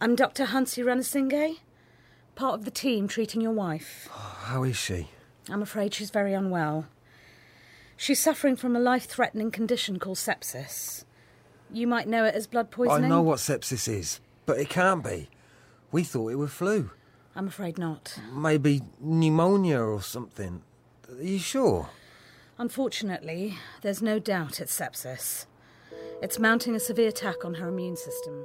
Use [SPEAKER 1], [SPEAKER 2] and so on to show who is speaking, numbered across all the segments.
[SPEAKER 1] I'm Dr. Hansi Ranasinghe, part of the team treating your wife.
[SPEAKER 2] How is she?
[SPEAKER 1] I'm afraid she's very unwell. She's suffering from a life threatening condition called sepsis. You might know it as blood poisoning.
[SPEAKER 2] I know what sepsis is, but it can't be. We thought it was flu.
[SPEAKER 1] I'm afraid not.
[SPEAKER 2] Maybe pneumonia or something. Are you sure?
[SPEAKER 1] Unfortunately, there's no doubt it's sepsis. It's mounting a severe attack on her immune system.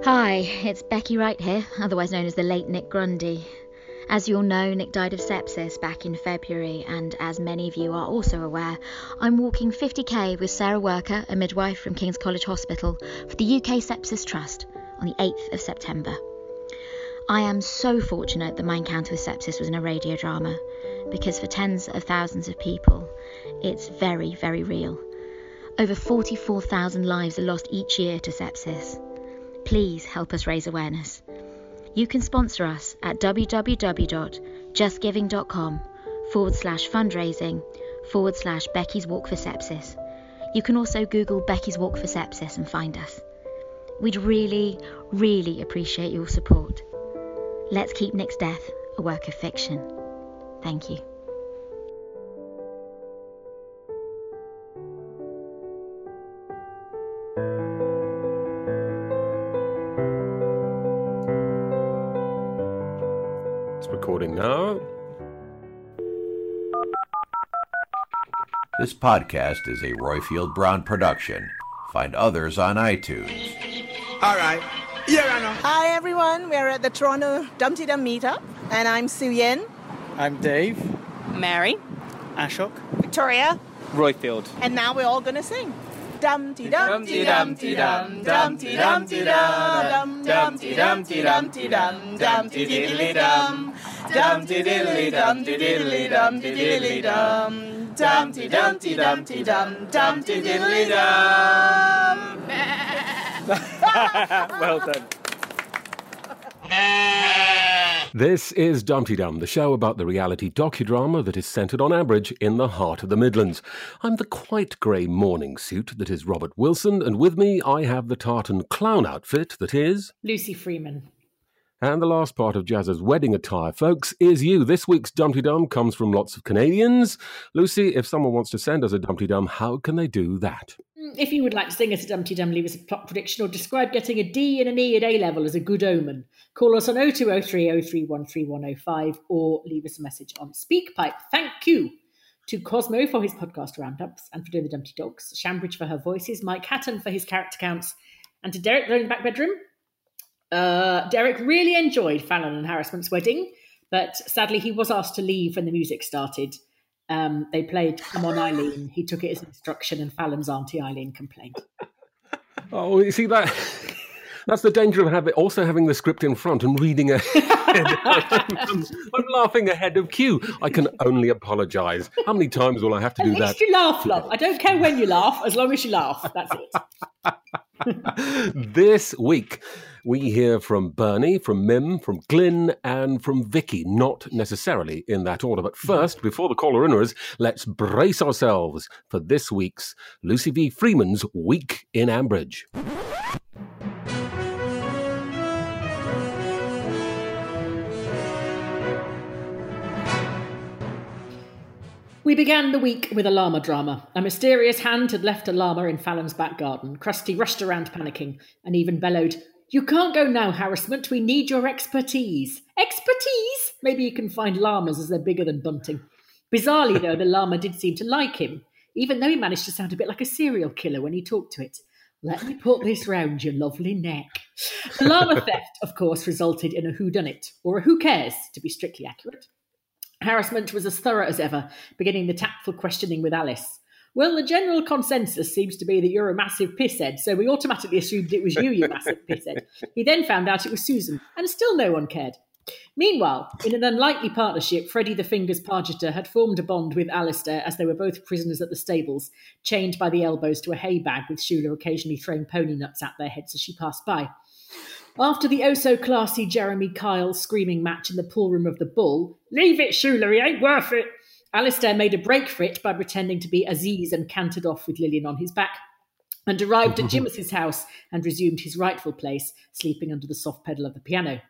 [SPEAKER 3] Hi, it's Becky Wright here, otherwise known as the late Nic Grundy. As you'll know, Nick died of sepsis back in February, and as many of you are also aware, I'm walking 50k with Sarah Worker, a midwife from King's College Hospital, for the UK Sepsis Trust on the 8th of September. I am so fortunate that my encounter with sepsis was in a radio drama, because for tens of thousands of people, it's very, very real. Over 44,000 lives are lost each year to sepsis. Please help us raise awareness. You can sponsor us at www.justgiving.com forward slash fundraising forward slash Becky's Walk for Sepsis. You can also Google Becky's Walk for Sepsis and find us. We'd really, really appreciate your support. Let's keep Nic's death a work of fiction. Thank you.
[SPEAKER 4] This podcast is a Roifield Brown production. Find others on iTunes.
[SPEAKER 5] All right. Yeah, I know.
[SPEAKER 6] Hi, everyone. We're at the Toronto Dumpty Dum meetup, and I'm Sue Yen.
[SPEAKER 5] I'm Dave.
[SPEAKER 7] Mary.
[SPEAKER 5] Ashok.
[SPEAKER 6] Victoria.
[SPEAKER 5] Royfield.
[SPEAKER 6] And now we're all going to sing. Dumpty Dumpty
[SPEAKER 5] Dumpty Dum, Dumpty Dumpty Dum, Dumpty Dumpty Dumpty Dum, Dumpty Diddly Dum, Dumpty Diddly Dumpty Diddly Dumpty Diddly Dum, Dumpty Dumpty Dumpty Dum, Dumpty Diddly Dum. well done.
[SPEAKER 8] This is Dumpty Dum, the show about the reality docudrama that is centred on Ambridge in the heart of the Midlands. I'm the quite grey morning suit that is Robert Wilson, and with me I have the tartan clown outfit that is.
[SPEAKER 7] Lucy Freeman.
[SPEAKER 8] And the last part of Jazz's wedding attire, folks, is you. This week's Dumpty Dum comes from lots of Canadians. Lucy, if someone wants to send us a Dumpty Dum, how can they do that?
[SPEAKER 7] Mm, if you would like to sing us a Dumpty Dum, leave us a plot prediction or describe getting a D and an E at A level as a good omen, call us on 0203 0313 or leave us a message on SpeakPipe. Thank you to Cosmo for his podcast roundups and for doing the Dumpty Dogs, Shambridge for her voices, Mike Hatton for his character counts, and to Derek in the back bedroom. Uh, Derek really enjoyed Fallon and Harassment's wedding, but sadly he was asked to leave when the music started. Um, they played Come On Eileen. He took it as instruction, and Fallon's auntie Eileen complained.
[SPEAKER 8] Oh, you see that? That's the danger of having, also having the script in front and reading ahead. I'm, I'm laughing ahead of cue. I can only apologise. How many times will I have to
[SPEAKER 7] At
[SPEAKER 8] do
[SPEAKER 7] least
[SPEAKER 8] that?
[SPEAKER 7] you laugh, love. I don't care when you laugh, as long as you laugh. That's it.
[SPEAKER 8] this week, we hear from Bernie, from Mim, from Glyn, and from Vicky, not necessarily in that order. But first, before the caller inners, let's brace ourselves for this week's Lucy V. Freeman's Week in Ambridge.
[SPEAKER 7] We began the week with a llama drama. A mysterious hand had left a llama in Fallon's back garden. Krusty rushed around panicking and even bellowed, You can't go now, harassment. We need your expertise. Expertise? Maybe you can find llamas as they're bigger than Bunting. Bizarrely, though, the llama did seem to like him, even though he managed to sound a bit like a serial killer when he talked to it. Let me put this round your lovely neck. The llama theft, of course, resulted in a whodunit, or a who cares, to be strictly accurate. Harassment was as thorough as ever, beginning the tactful questioning with Alice. Well, the general consensus seems to be that you're a massive pisshead, so we automatically assumed it was you, you massive pisshead. He then found out it was Susan, and still no one cared. Meanwhile, in an unlikely partnership, Freddie the Fingers Pargeter had formed a bond with Alistair as they were both prisoners at the stables, chained by the elbows to a hay bag, with Shula occasionally throwing pony nuts at their heads as she passed by. After the oh so classy Jeremy Kyle screaming match in the pool room of the Bull, leave it, Shula, he ain't worth it. Alistair made a break for it by pretending to be Aziz and cantered off with Lilian on his back, and arrived at Jimus's house and resumed his rightful place, sleeping under the soft pedal of the piano.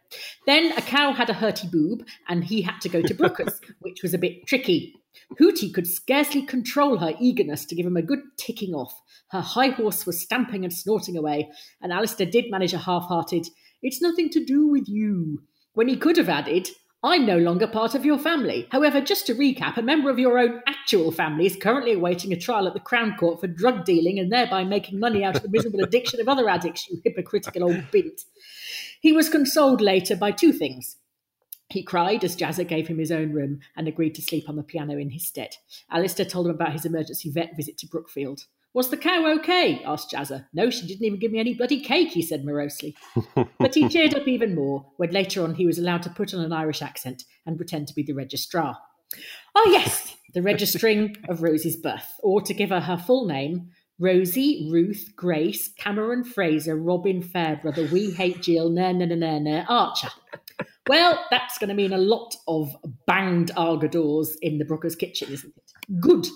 [SPEAKER 7] Then a cow had a hurty boob, and he had to go to Brooker's, which was a bit tricky. Hooty could scarcely control her eagerness to give him a good ticking off. Her high horse was stamping and snorting away, and Alistair did manage a half hearted, It's nothing to do with you, when he could have added, I'm no longer part of your family. However, just to recap, a member of your own actual family is currently awaiting a trial at the Crown Court for drug dealing and thereby making money out of the miserable addiction of other addicts, you hypocritical old bint. He was consoled later by two things. He cried as Jazza gave him his own room and agreed to sleep on the piano in his stead. Alistair told him about his emergency vet visit to Brookfield. Was the cow okay? asked Jazza. No, she didn't even give me any bloody cake, he said morosely. but he cheered up even more when later on he was allowed to put on an Irish accent and pretend to be the registrar. Oh, yes, the registering of Rosie's birth, or to give her her full name, Rosie, Ruth, Grace, Cameron Fraser, Robin Fairbrother, We Hate Jill, na na na na na, Archer. Well, that's going to mean a lot of banged Argadors in the Brooker's kitchen, isn't it? Good.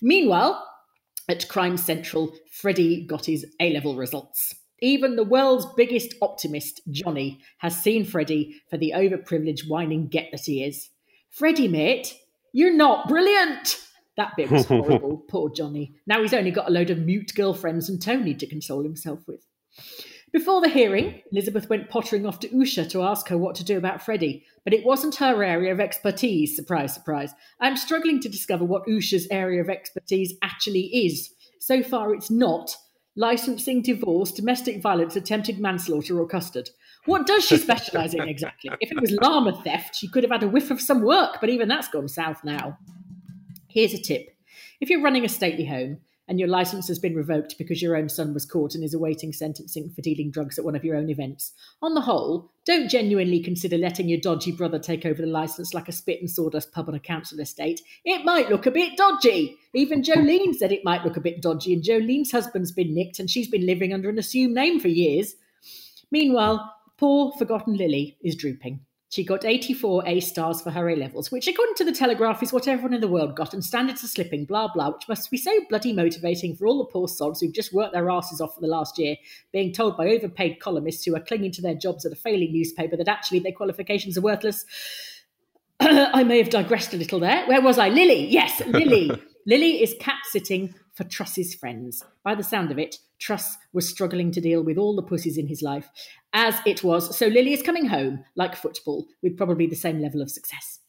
[SPEAKER 7] Meanwhile, at Crime Central, Freddie got his A level results. Even the world's biggest optimist, Johnny, has seen Freddie for the overprivileged whining get that he is. Freddie, mate, you're not brilliant. That bit was horrible. Poor Johnny. Now he's only got a load of mute girlfriends and Tony to console himself with. Before the hearing, Elizabeth went pottering off to Usha to ask her what to do about Freddie, but it wasn't her area of expertise. Surprise, surprise. I'm struggling to discover what Usha's area of expertise actually is. So far, it's not licensing, divorce, domestic violence, attempted manslaughter, or custard. What does she specialise in exactly? If it was llama theft, she could have had a whiff of some work, but even that's gone south now. Here's a tip if you're running a stately home, and your license has been revoked because your own son was caught and is awaiting sentencing for dealing drugs at one of your own events. On the whole, don't genuinely consider letting your dodgy brother take over the license like a spit and sawdust pub on a council estate. It might look a bit dodgy. Even Jolene said it might look a bit dodgy, and Jolene's husband's been nicked and she's been living under an assumed name for years. Meanwhile, poor forgotten Lily is drooping. She got 84 A stars for her A levels, which, according to the Telegraph, is what everyone in the world got, and standards are slipping, blah, blah, which must be so bloody motivating for all the poor sods who've just worked their asses off for the last year, being told by overpaid columnists who are clinging to their jobs at a failing newspaper that actually their qualifications are worthless. I may have digressed a little there. Where was I? Lily. Yes, Lily. Lily is cat sitting for Truss's friends. By the sound of it, Truss was struggling to deal with all the pussies in his life, as it was. So Lily is coming home, like football, with probably the same level of success.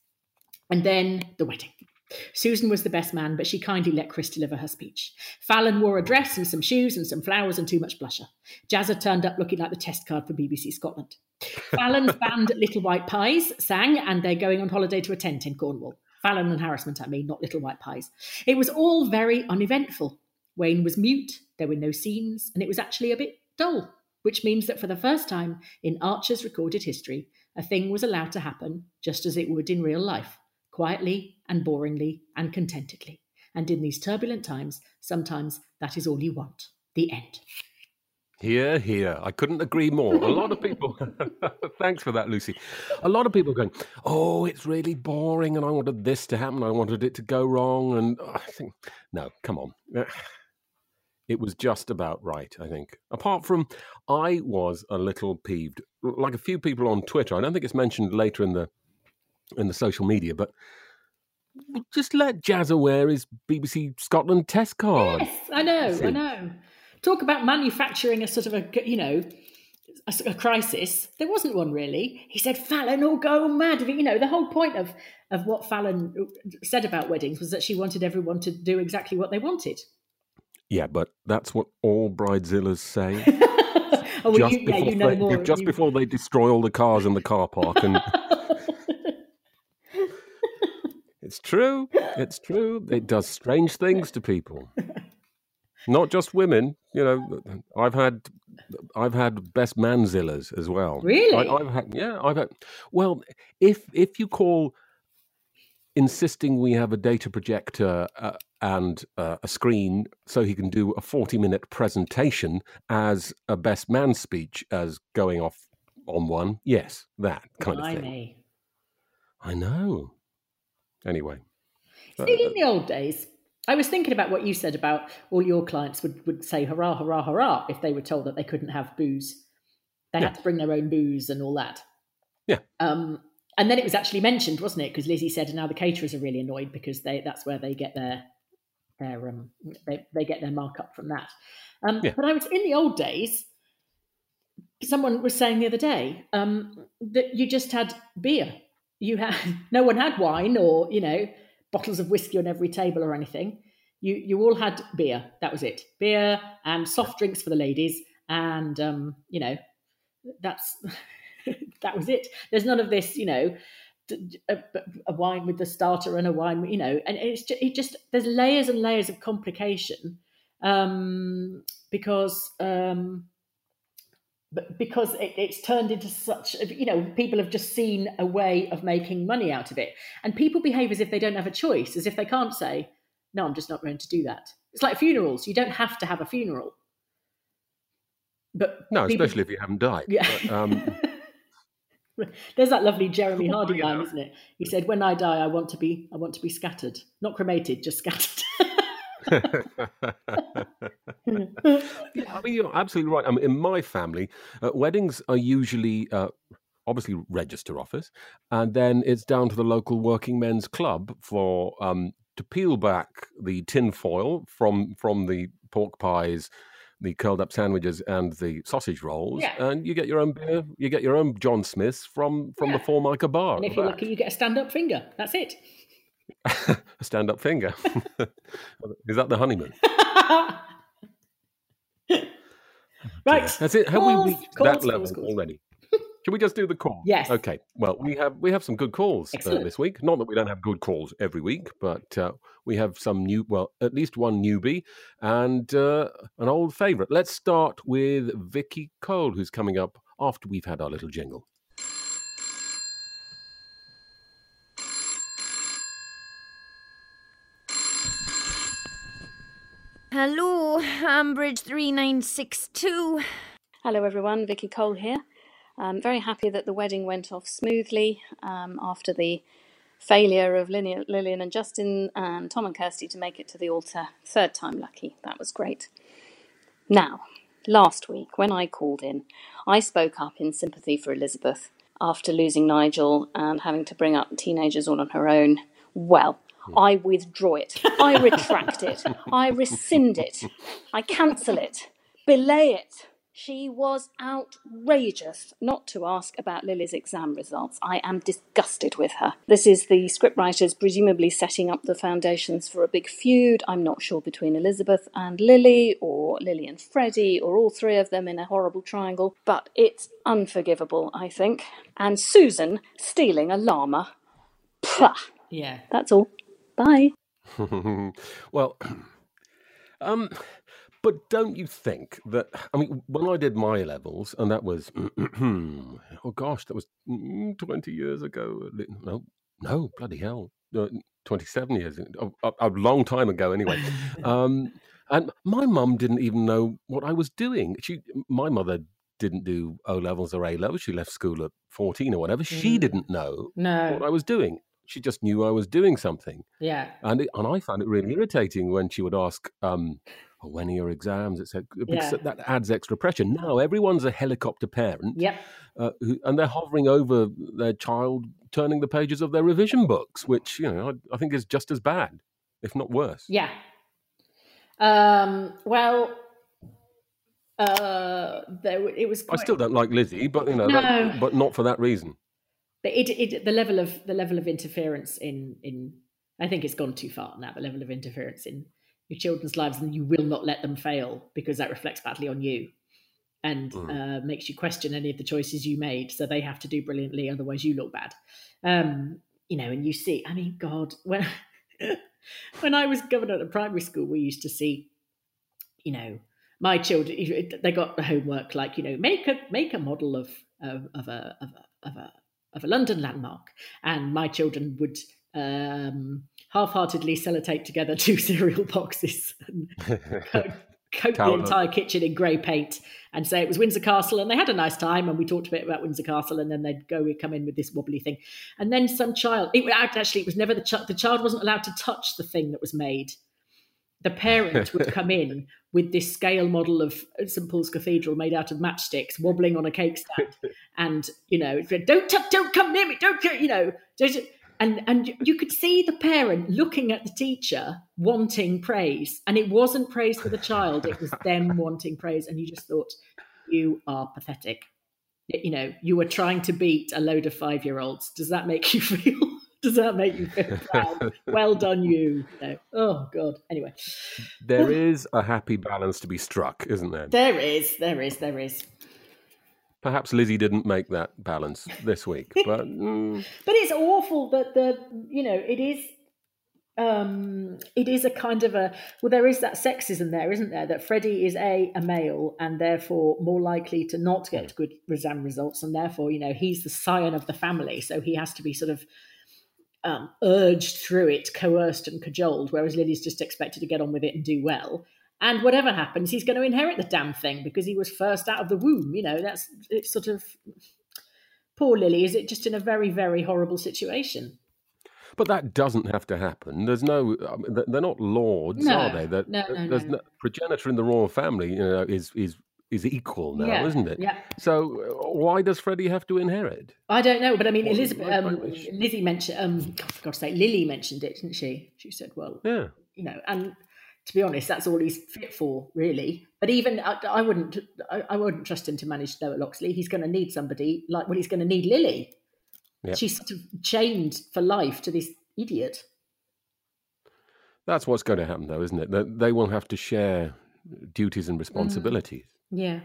[SPEAKER 7] And then the wedding. Susan was the best man, but she kindly let Chris deliver her speech. Fallon wore a dress and some shoes and some flowers and too much blusher. Jazza turned up looking like the test card for BBC Scotland. Fallon's band Little White Pies sang, and they're going on holiday to a tent in Cornwall. Fallon and harassment at me, not Little White Pies. It was all very uneventful. Wayne was mute, there were no scenes, and it was actually a bit dull, which means that for the first time in Archer's recorded history, a thing was allowed to happen just as it would in real life, quietly and boringly and contentedly. And in these turbulent times, sometimes that is all you want. The end.
[SPEAKER 8] Here, here. I couldn't agree more. A lot of people, thanks for that, Lucy. A lot of people going, oh, it's really boring, and I wanted this to happen. I wanted it to go wrong. And I think, no, come on. It was just about right, I think. Apart from, I was a little peeved, like a few people on Twitter. I don't think it's mentioned later in the in the social media, but just let Jazza wear his BBC Scotland test card.
[SPEAKER 7] Yes, I know,
[SPEAKER 8] See.
[SPEAKER 7] I know. Talk about manufacturing a sort of a, you know, a, a crisis. There wasn't one really. He said Fallon will go mad. You know, the whole point of of what Fallon uh, said about weddings was that she wanted everyone to do exactly what they wanted.
[SPEAKER 8] Yeah, but that's what all bridezillas say.
[SPEAKER 7] Oh,
[SPEAKER 8] just
[SPEAKER 7] you, yeah,
[SPEAKER 8] before
[SPEAKER 7] you know
[SPEAKER 8] they,
[SPEAKER 7] more.
[SPEAKER 8] just
[SPEAKER 7] you-
[SPEAKER 8] before they destroy all the cars in the car park and it's true it's true it does strange things to people not just women you know i've had i've had best manzillas as well.
[SPEAKER 7] Really?
[SPEAKER 8] I, i've had yeah i've had well if if you call insisting we have a data projector uh, and uh, a screen so he can do a 40 minute presentation as a best man speech as going off on one yes that kind of thing. I know. Anyway.
[SPEAKER 7] See, in the old days, I was thinking about what you said about all your clients would, would say hurrah, hurrah, hurrah if they were told that they couldn't have booze. They
[SPEAKER 8] Yeah.
[SPEAKER 7] had to bring their own booze and all that.
[SPEAKER 8] Yeah.
[SPEAKER 7] Um, and then it was actually mentioned, wasn't it? Because Lizzie said, and now the caterers are really annoyed because they that's where they get their their um they, they get their markup from that. Um,
[SPEAKER 8] Yeah.
[SPEAKER 7] But I was in the old days. Someone was saying the other day um, that you just had beer. You had no one had wine or you know bottles of whiskey on every table or anything. You you all had beer. That was it. Beer and soft drinks for the ladies, and um, you know that's that was it. There's none of this, you know, a wine with the starter and a wine, you know, and it's just, it just there's layers and layers of complication um, because um, but because it, it's turned into such, you know, people have just seen a way of making money out of it, and people behave as if they don't have a choice, as if they can't say, "No, I'm just not going to do that." It's like funerals; you don't have to have a funeral, but
[SPEAKER 8] no
[SPEAKER 7] people-
[SPEAKER 8] especially if you haven't died
[SPEAKER 7] Yeah.
[SPEAKER 8] But, um,
[SPEAKER 7] There's that lovely Jeremy Hardy line, isn't it? He said, "When I die, I want to be, I want to be scattered, not cremated, just scattered."
[SPEAKER 8] yeah, I mean, you're absolutely right. I mean, in my family, uh, weddings are usually uh, obviously register office, and then it's down to the local working men's club for um, to peel back the tin foil from from the pork pies, the curled up sandwiches, and the sausage rolls,
[SPEAKER 7] Yeah.
[SPEAKER 8] and you get your own beer. You get your own John Smiths from from the Formica bar.
[SPEAKER 7] and if you're
[SPEAKER 8] back.
[SPEAKER 7] lucky, you get a stand-up finger. That's it.
[SPEAKER 8] a stand up finger. Is that the honeymoon?
[SPEAKER 7] right.
[SPEAKER 8] That's it. Have
[SPEAKER 7] Calls,
[SPEAKER 8] we reached
[SPEAKER 7] calls,
[SPEAKER 8] that level
[SPEAKER 7] calls, calls.
[SPEAKER 8] already? Can we just do the call?
[SPEAKER 7] Yes.
[SPEAKER 8] Okay. Well, we have we have some good calls uh, this week. Not that we don't have good calls every week, but uh, we have some new. Well, at least one newbie and uh, an old favourite. Let's start with Vicky Cole, who's coming up after we've had our little jingle.
[SPEAKER 9] Hello, Ambridge 3962.
[SPEAKER 10] Hello, everyone. Vicky Cole here. I'm very happy that the wedding went off smoothly um, after the failure of Lilian, Lilian and Justin and Tom and Kirsty to make it to the altar. Third time lucky. That was great. Now, last week when I called in, I spoke up in sympathy for Elizabeth after losing Nigel and having to bring up teenagers all on her own. Well, I withdraw it. I retract it. I rescind it. I cancel it. Belay it. She was outrageous not to ask about Lily's exam results. I am disgusted with her. This is the scriptwriters presumably setting up the foundations for a big feud. I'm not sure between Elizabeth and Lily, or Lily and Freddie, or all three of them in a horrible triangle, but it's unforgivable, I think. And Susan stealing a llama. Pah!
[SPEAKER 7] Yeah.
[SPEAKER 10] That's all. Bye.
[SPEAKER 8] well, um, but don't you think that? I mean, when I did my levels, and that was oh gosh, that was mm, twenty years ago. No, no, bloody hell, uh, twenty-seven years, a, a, a long time ago, anyway. um, and my mum didn't even know what I was doing. She, my mother. Didn't do O levels or A levels. She left school at fourteen or whatever. She
[SPEAKER 7] Mm.
[SPEAKER 8] didn't know
[SPEAKER 7] No.
[SPEAKER 8] what I was doing. She just knew I was doing something.
[SPEAKER 7] Yeah.
[SPEAKER 8] And it, and I found it really irritating when she would ask, um, "Oh, when are your exams, etc. Because
[SPEAKER 7] Yeah.
[SPEAKER 8] that adds extra pressure. Now everyone's a helicopter parent,
[SPEAKER 7] Yep.
[SPEAKER 8] uh, who, and they're hovering over their child, turning the pages of their revision books, which you know I, I think is just as bad, if not worse.
[SPEAKER 7] Yeah. Um, well, uh, there, it was.
[SPEAKER 8] I still don't like Lizzie, but you know, that- but not for that reason.
[SPEAKER 7] But it, it, the level of the level of interference in in I think it's gone too far now. The level of interference in your children's lives, and you will not let them fail because that reflects badly on you, and
[SPEAKER 8] Mm.
[SPEAKER 7] uh, makes you question any of the choices you made. So they have to do brilliantly, otherwise you look bad. Um, you know, and you see. I mean, God, when when I was governor at the primary school, we used to see, you know, my children they got the homework like you know make a make a model of of, of a of a of a of a London landmark, and my children would um, half-heartedly sellotape together two cereal boxes and coat, the entire kitchen in grey paint and say it was Windsor Castle, and they had a nice time, and we talked a bit about Windsor Castle, and then they'd go, we'd come in with this wobbly thing, and then some child. It would actually it was never the child. The child wasn't allowed to touch the thing that was made. The parent would come in with this scale model of St Paul's Cathedral made out of matchsticks, wobbling on a cake stand, and you know, don't touch, don't come near me, don't you know, don't and and you could see the parent looking at the teacher wanting praise, and it wasn't praise for the child; it was them wanting praise, and you just thought, you are pathetic. You know, you were trying to beat a load of five-year-olds. Does that make you feel? Does that make you feel proud? well done, you. No. Oh God. Anyway,
[SPEAKER 8] There is a happy balance to be struck, isn't there?
[SPEAKER 7] there is, there is, there is.
[SPEAKER 8] Perhaps Lizzie didn't make that balance this week, but mm,
[SPEAKER 7] But it's awful that the you know it is um it is a kind of a well there is that sexism there isn't there that Freddie is a a male and therefore more likely to not get good exam results and therefore you know he's the scion of the family so he has to be sort of um, urged through it coerced and cajoled whereas Lily's just expected to get on with it and do well and whatever happens he's going to inherit the damn thing because he was first out of the womb you know that's it's sort of poor Lily is it just in a very very horrible situation
[SPEAKER 8] but that doesn't have to happen. There's no, I mean, they're- they're not lords,
[SPEAKER 7] No,
[SPEAKER 8] are they? That
[SPEAKER 7] no, no,
[SPEAKER 8] there's
[SPEAKER 7] no.
[SPEAKER 8] primogeniture in the royal family, you know, is is is equal now,
[SPEAKER 7] Yeah,
[SPEAKER 8] isn't it?
[SPEAKER 7] yeah.
[SPEAKER 8] So uh, why does Freddie have to inherit?
[SPEAKER 7] I don't know, but I mean, Elizabeth, um, Lizzie mentioned, um, God, for God's sake, Lily mentioned it, didn't she? She said, well,
[SPEAKER 8] Yeah.
[SPEAKER 7] you know, and to be honest, that's all he's fit for, really. But even I, I wouldn't, I, I wouldn't trust him to manage Lower Loxley. He's going to need somebody like, well, he's going to need Lily.
[SPEAKER 8] Yep.
[SPEAKER 7] She's sort of chained for life to this idiot.
[SPEAKER 8] That's what's going to happen, though, isn't it? That they will have to share duties
[SPEAKER 7] Mm.
[SPEAKER 8] and responsibilities.
[SPEAKER 7] Yeah,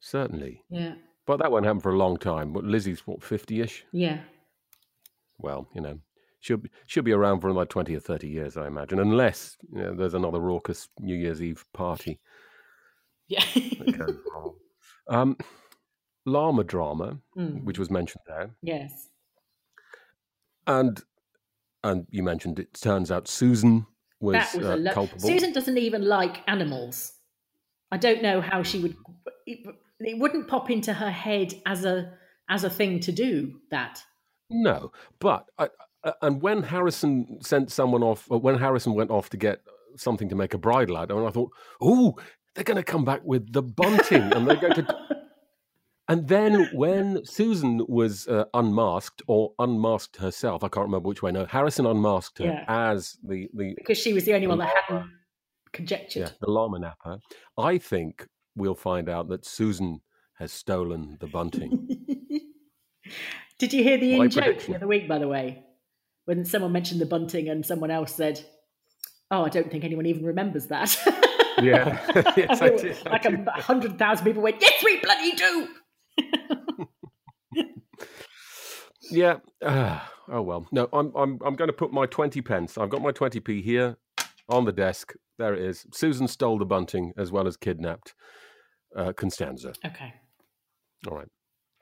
[SPEAKER 8] Certainly.
[SPEAKER 7] yeah,
[SPEAKER 8] But that won't happen for a long time. But Lizzie's what fifty-ish.
[SPEAKER 7] yeah.
[SPEAKER 8] Well, you know, she'll be, she'll be around for another twenty or thirty years, I imagine, unless you know, there's another raucous New Year's Eve party.
[SPEAKER 7] Yeah.
[SPEAKER 8] um, llama drama,
[SPEAKER 7] Mm.
[SPEAKER 8] which was mentioned there,
[SPEAKER 7] yes.
[SPEAKER 8] and and you mentioned it. Turns out Susan was,
[SPEAKER 7] that was
[SPEAKER 8] uh,
[SPEAKER 7] a lo-
[SPEAKER 8] culpable.
[SPEAKER 7] Susan doesn't even like animals. I don't know how she would. It, it wouldn't pop into her head as a as a thing to do that.
[SPEAKER 8] No, but I, and when Harrison sent someone off, uh, when Harrison went off to get something to make a bridle out, and I thought, oh, they're going to come back with the bunting, and they're going to. And then when Susan was uh, unmasked or unmasked herself, I can't remember which way. No, Harrison unmasked her
[SPEAKER 7] Yeah.
[SPEAKER 8] as the the
[SPEAKER 7] because she was the only one that hadn't conjectured.
[SPEAKER 8] yeah, the llama napper. I think we'll find out that Susan has stolen the bunting.
[SPEAKER 7] Did you hear the in joke the other week, by the way, when someone mentioned the bunting and someone else said, "Oh, I don't think anyone even remembers that."
[SPEAKER 8] Yeah. Yes, I did, I
[SPEAKER 7] like a hundred thousand people went, "Yes, we bloody do."
[SPEAKER 8] Yeah. Ah, oh well. No, I'm I'm I'm going to put my twenty pence. I've got my twenty p here on the desk. There it is. Susan stole the bunting as well as kidnapped uh, Constanza.
[SPEAKER 7] Okay.
[SPEAKER 8] All right.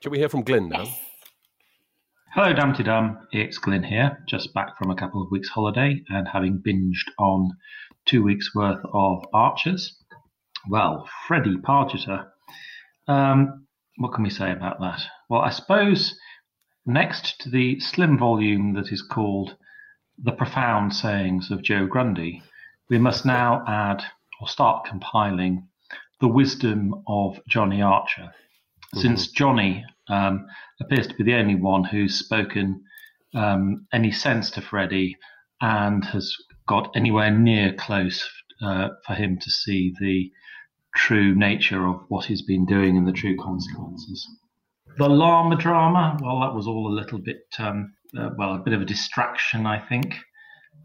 [SPEAKER 8] Shall we hear from Glyn now?
[SPEAKER 11] Hello, Dumpty Dum. It's Glyn here, just back from a couple of weeks' holiday and having binged on two weeks' worth of Archers. Well, Freddie Pargeter. Um, what can we say about that? Well, I suppose next to the slim volume that is called The Profound Sayings of Joe Grundy, we must now add or start compiling the wisdom of Johnny Archer, since Johnny um, appears to be the only one who's spoken um, any sense to Freddie and has got anywhere near close uh, for him to see the true nature of what he's been doing and the true consequences. The llama drama, well, that was all a little bit, um, uh, well, a bit of a distraction, I think.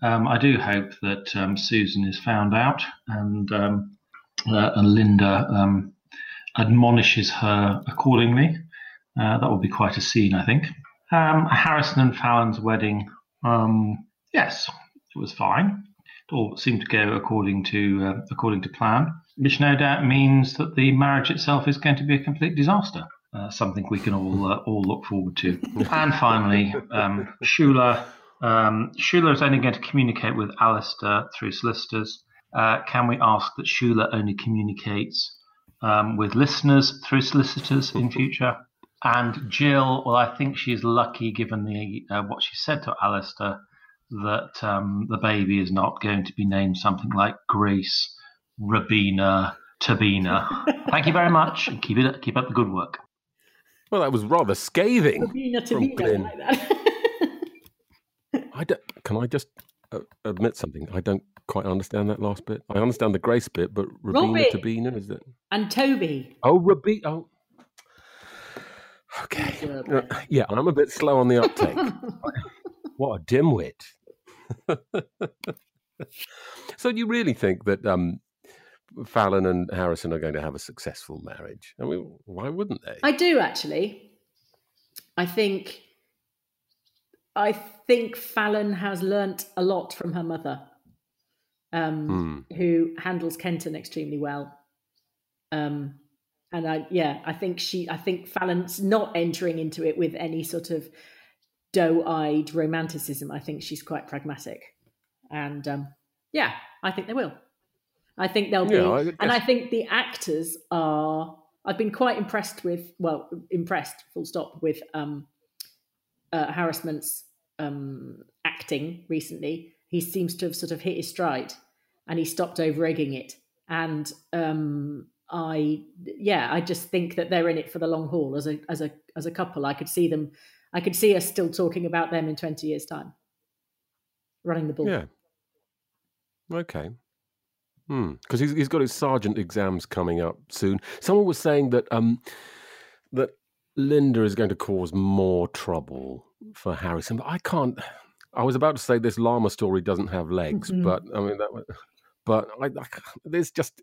[SPEAKER 11] Um, I do hope that um, Susan is found out and um, uh, and Linda um, admonishes her accordingly. Uh, that will be quite a scene, I think. Um, Harrison and Fallon's wedding, um, yes, it was fine. It all seemed to go according to uh, according to plan, which no doubt means that the marriage itself is going to be a complete disaster. Uh, something we can all uh, all look forward to. and finally, um, Shula. Um, Shula is only going to communicate with Alistair through solicitors. Uh, can we ask that Shula only communicates um, with listeners through solicitors in future? And Jill, well, I think she's lucky given the uh, what she said to Alistair that um, the baby is not going to be named something like Grace, Rabina, Tabina. Thank you very much, and keep it keep up the good work.
[SPEAKER 8] Well, that was rather scathing.
[SPEAKER 7] Rabina,
[SPEAKER 8] from
[SPEAKER 7] Tabina,
[SPEAKER 8] Glyn.
[SPEAKER 7] like that.
[SPEAKER 8] I don't, can I just uh, admit something? I don't quite understand that last bit. I understand the grace bit, but Rabina. Tabina is it?
[SPEAKER 7] and Toby.
[SPEAKER 8] Oh, Rabina. Oh, okay. Uh, yeah, I'm a bit slow on the uptake. what a dimwit! so, do you really think that um, Fallon and Harrison are going to have a successful marriage? I mean, why wouldn't they?
[SPEAKER 7] I do actually. I think I think Fallon has learnt a lot from her mother, um, who handles Kenton extremely well. Um, and I, yeah, I think she, I think Fallon's not entering into it with any sort of doe-eyed romanticism. I think she's quite pragmatic, and um, yeah, I think they will. I think they'll be,
[SPEAKER 8] Yeah, I
[SPEAKER 7] and I think the actors are. I've been quite impressed with, well, impressed, full stop, with um, uh, Harassment's um, acting recently. He seems to have sort of hit his stride, and he stopped over egging it. And um, I, yeah, I just think that they're in it for the long haul as a as a as a couple. I could see them. I could see us still talking about them in twenty years' time, running the ball.
[SPEAKER 8] Yeah. Okay. Because he's, he's got his sergeant exams coming up soon. Someone was saying that um, that Linda is going to cause more trouble for Harrison, but I can't. I was about to say this llama story doesn't have legs,
[SPEAKER 12] Mhm.
[SPEAKER 8] but I mean that. But I, I, there's just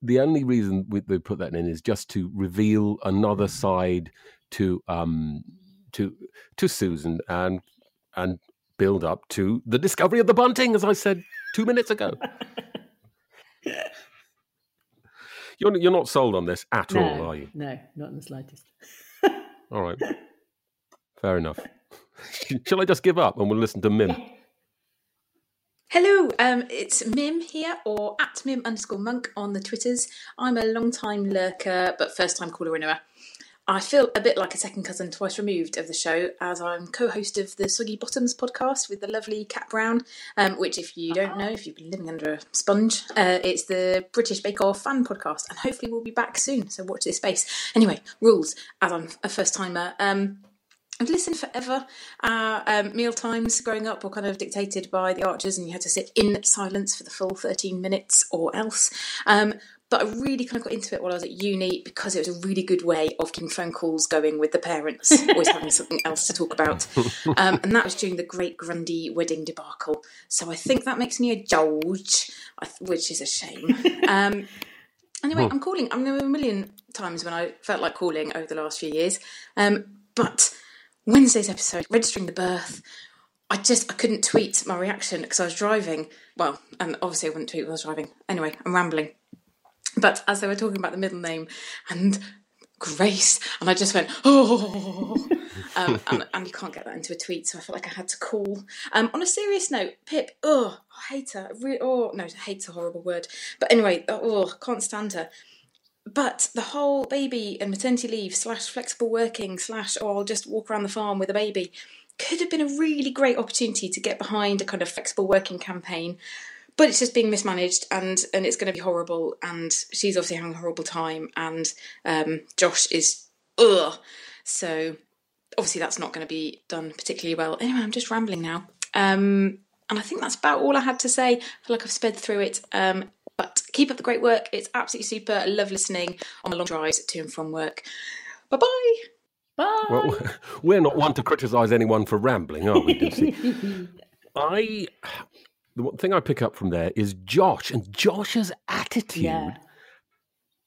[SPEAKER 8] the only reason we, they put that in is just to reveal another side to um to to Susan and and build up to the discovery of the bunting, as I said two minutes ago. You're you're not sold on this at
[SPEAKER 7] no,
[SPEAKER 8] all, are you?
[SPEAKER 7] No, not in the slightest.
[SPEAKER 8] All right, fair enough. Shall I just give up and we'll listen to Mim?
[SPEAKER 12] Hello, um, it's Mim here, or at Mim underscore monk on the Twitters. I'm a long time lurker, but first time caller winner. I feel a bit like a second cousin twice removed of the show, as I'm co host of the Soggy Bottoms podcast with the lovely Cat Brown, um, which, if you don't know, if you've been living under a sponge, uh, it's the British Bake Off fan podcast, and hopefully we'll be back soon, so watch this space. Anyway, rules, as I'm a first timer. Um, I've listened forever. Our um, meal times growing up were kind of dictated by the archers, and you had to sit in silence for the full 13 minutes or else. Um, but I really kind of got into it while I was at uni because it was a really good way of keeping phone calls going with the parents, always having something else to talk about. Um, and that was during the Great Grundy wedding debacle. So I think that makes me a George, which is a shame. Um, Anyway,
[SPEAKER 13] Hmm.
[SPEAKER 12] I'm calling. I'm know a million times when I felt like calling over the last few years. Um, but Wednesday's episode, registering the birth, I just I couldn't tweet my reaction because I was driving. Well, and obviously I wouldn't tweet while I was driving. Anyway, I'm rambling. But as they were talking about the middle name and Grace, and I just went, oh, um, and, and you can't get that into a tweet, so I felt like I had to call. Um, on a serious note, Pip, oh, I hate her. Oh, no, hate's a horrible word. But anyway, oh, can't stand her. But the whole baby and maternity leave slash flexible working slash, oh, I'll just walk around the farm with a baby could have been a really great opportunity to get behind a kind of flexible working campaign. But it's just being mismanaged and and it's going to be horrible and she's obviously having a horrible time and um, Josh is ugh. So obviously that's not going to be done particularly well. Anyway I'm just rambling now. Um, and I think that's about all I had to say. I feel like I've sped through it um, but keep up the great work. It's absolutely super. I love listening on the long drives to and from work. Bye bye.
[SPEAKER 7] Bye
[SPEAKER 8] well we're not one to criticise anyone for rambling are we Dipsy? I the one thing I pick up from there is Josh and Josh's attitude.
[SPEAKER 7] Yeah.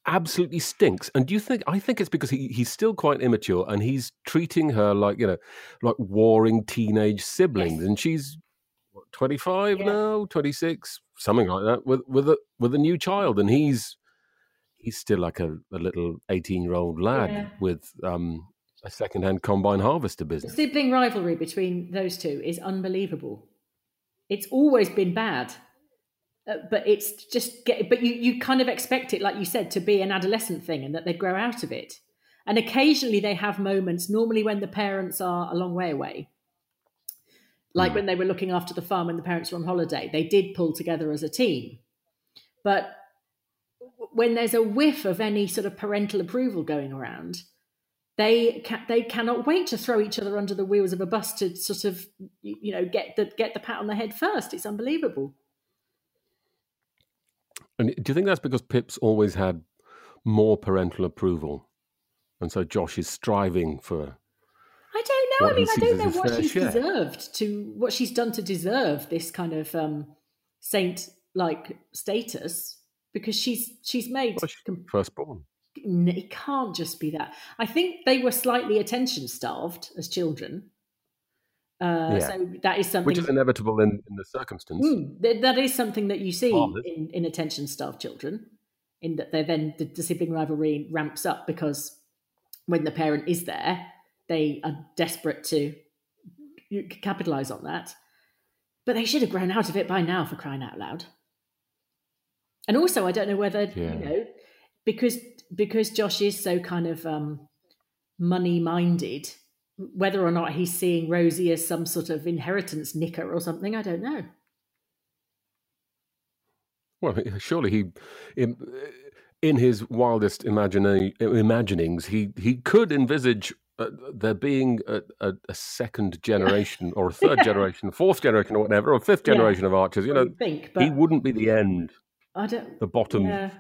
[SPEAKER 8] Absolutely stinks. And do you think I think it's because he, he's still quite immature and he's treating her like, you know, like warring teenage siblings. And she's what, 25 now, 26, something like that, with with a with a new child. And he's he's still like a, a little 18 year old lad
[SPEAKER 7] Yeah.
[SPEAKER 8] with um a second hand combine harvester
[SPEAKER 7] The
[SPEAKER 8] business.
[SPEAKER 7] sibling rivalry between those two is unbelievable. It's always been bad, uh, but it's just get. But you you kind of expect it, like you said, to be an adolescent thing, and that they grow out of it. And occasionally they have moments. Normally when the parents are a long way away, like when they were looking after the farm and the parents were on holiday, they did pull together as a team. But when there's a whiff of any sort of parental approval going around, they ca- they cannot wait to throw each other under the wheels of a bus to sort of you know get the get the pat on the head first. It's unbelievable.
[SPEAKER 8] And do you think that's because Pip's always had more parental approval? And so Josh is striving for
[SPEAKER 7] I don't know. I mean, I don't know what she's
[SPEAKER 8] share.
[SPEAKER 7] deserved to what she's done to deserve this kind of um, saint like status because she's she's made.
[SPEAKER 8] firstborn.
[SPEAKER 7] It can't just be that. I think they were slightly attention starved as children. Uh,
[SPEAKER 8] Yeah.
[SPEAKER 7] So that is something
[SPEAKER 8] Which is inevitable in, in the circumstance.
[SPEAKER 7] Mm, th- that is something that you see in, in attention starved children, in that they then the, the sibling rivalry ramps up because when the parent is there, they are desperate to capitalize on that. But they should have grown out of it by now, for crying out loud. And also, I don't know whether
[SPEAKER 8] Yeah.
[SPEAKER 7] you know because because Josh is so kind of um, money minded, whether or not he's seeing Rosie as some sort of inheritance nicker or something. I don't know.
[SPEAKER 8] Well, surely he, in, in his wildest imagina- imaginings, he, he could envisage uh, there being a, a, a second generation or a third
[SPEAKER 7] Yeah.
[SPEAKER 8] generation, fourth generation or whatever, or fifth
[SPEAKER 7] Yeah.
[SPEAKER 8] generation of archers. You know,
[SPEAKER 7] think,
[SPEAKER 8] he wouldn't be the end,
[SPEAKER 7] I don't.
[SPEAKER 8] the bottom
[SPEAKER 7] Yeah,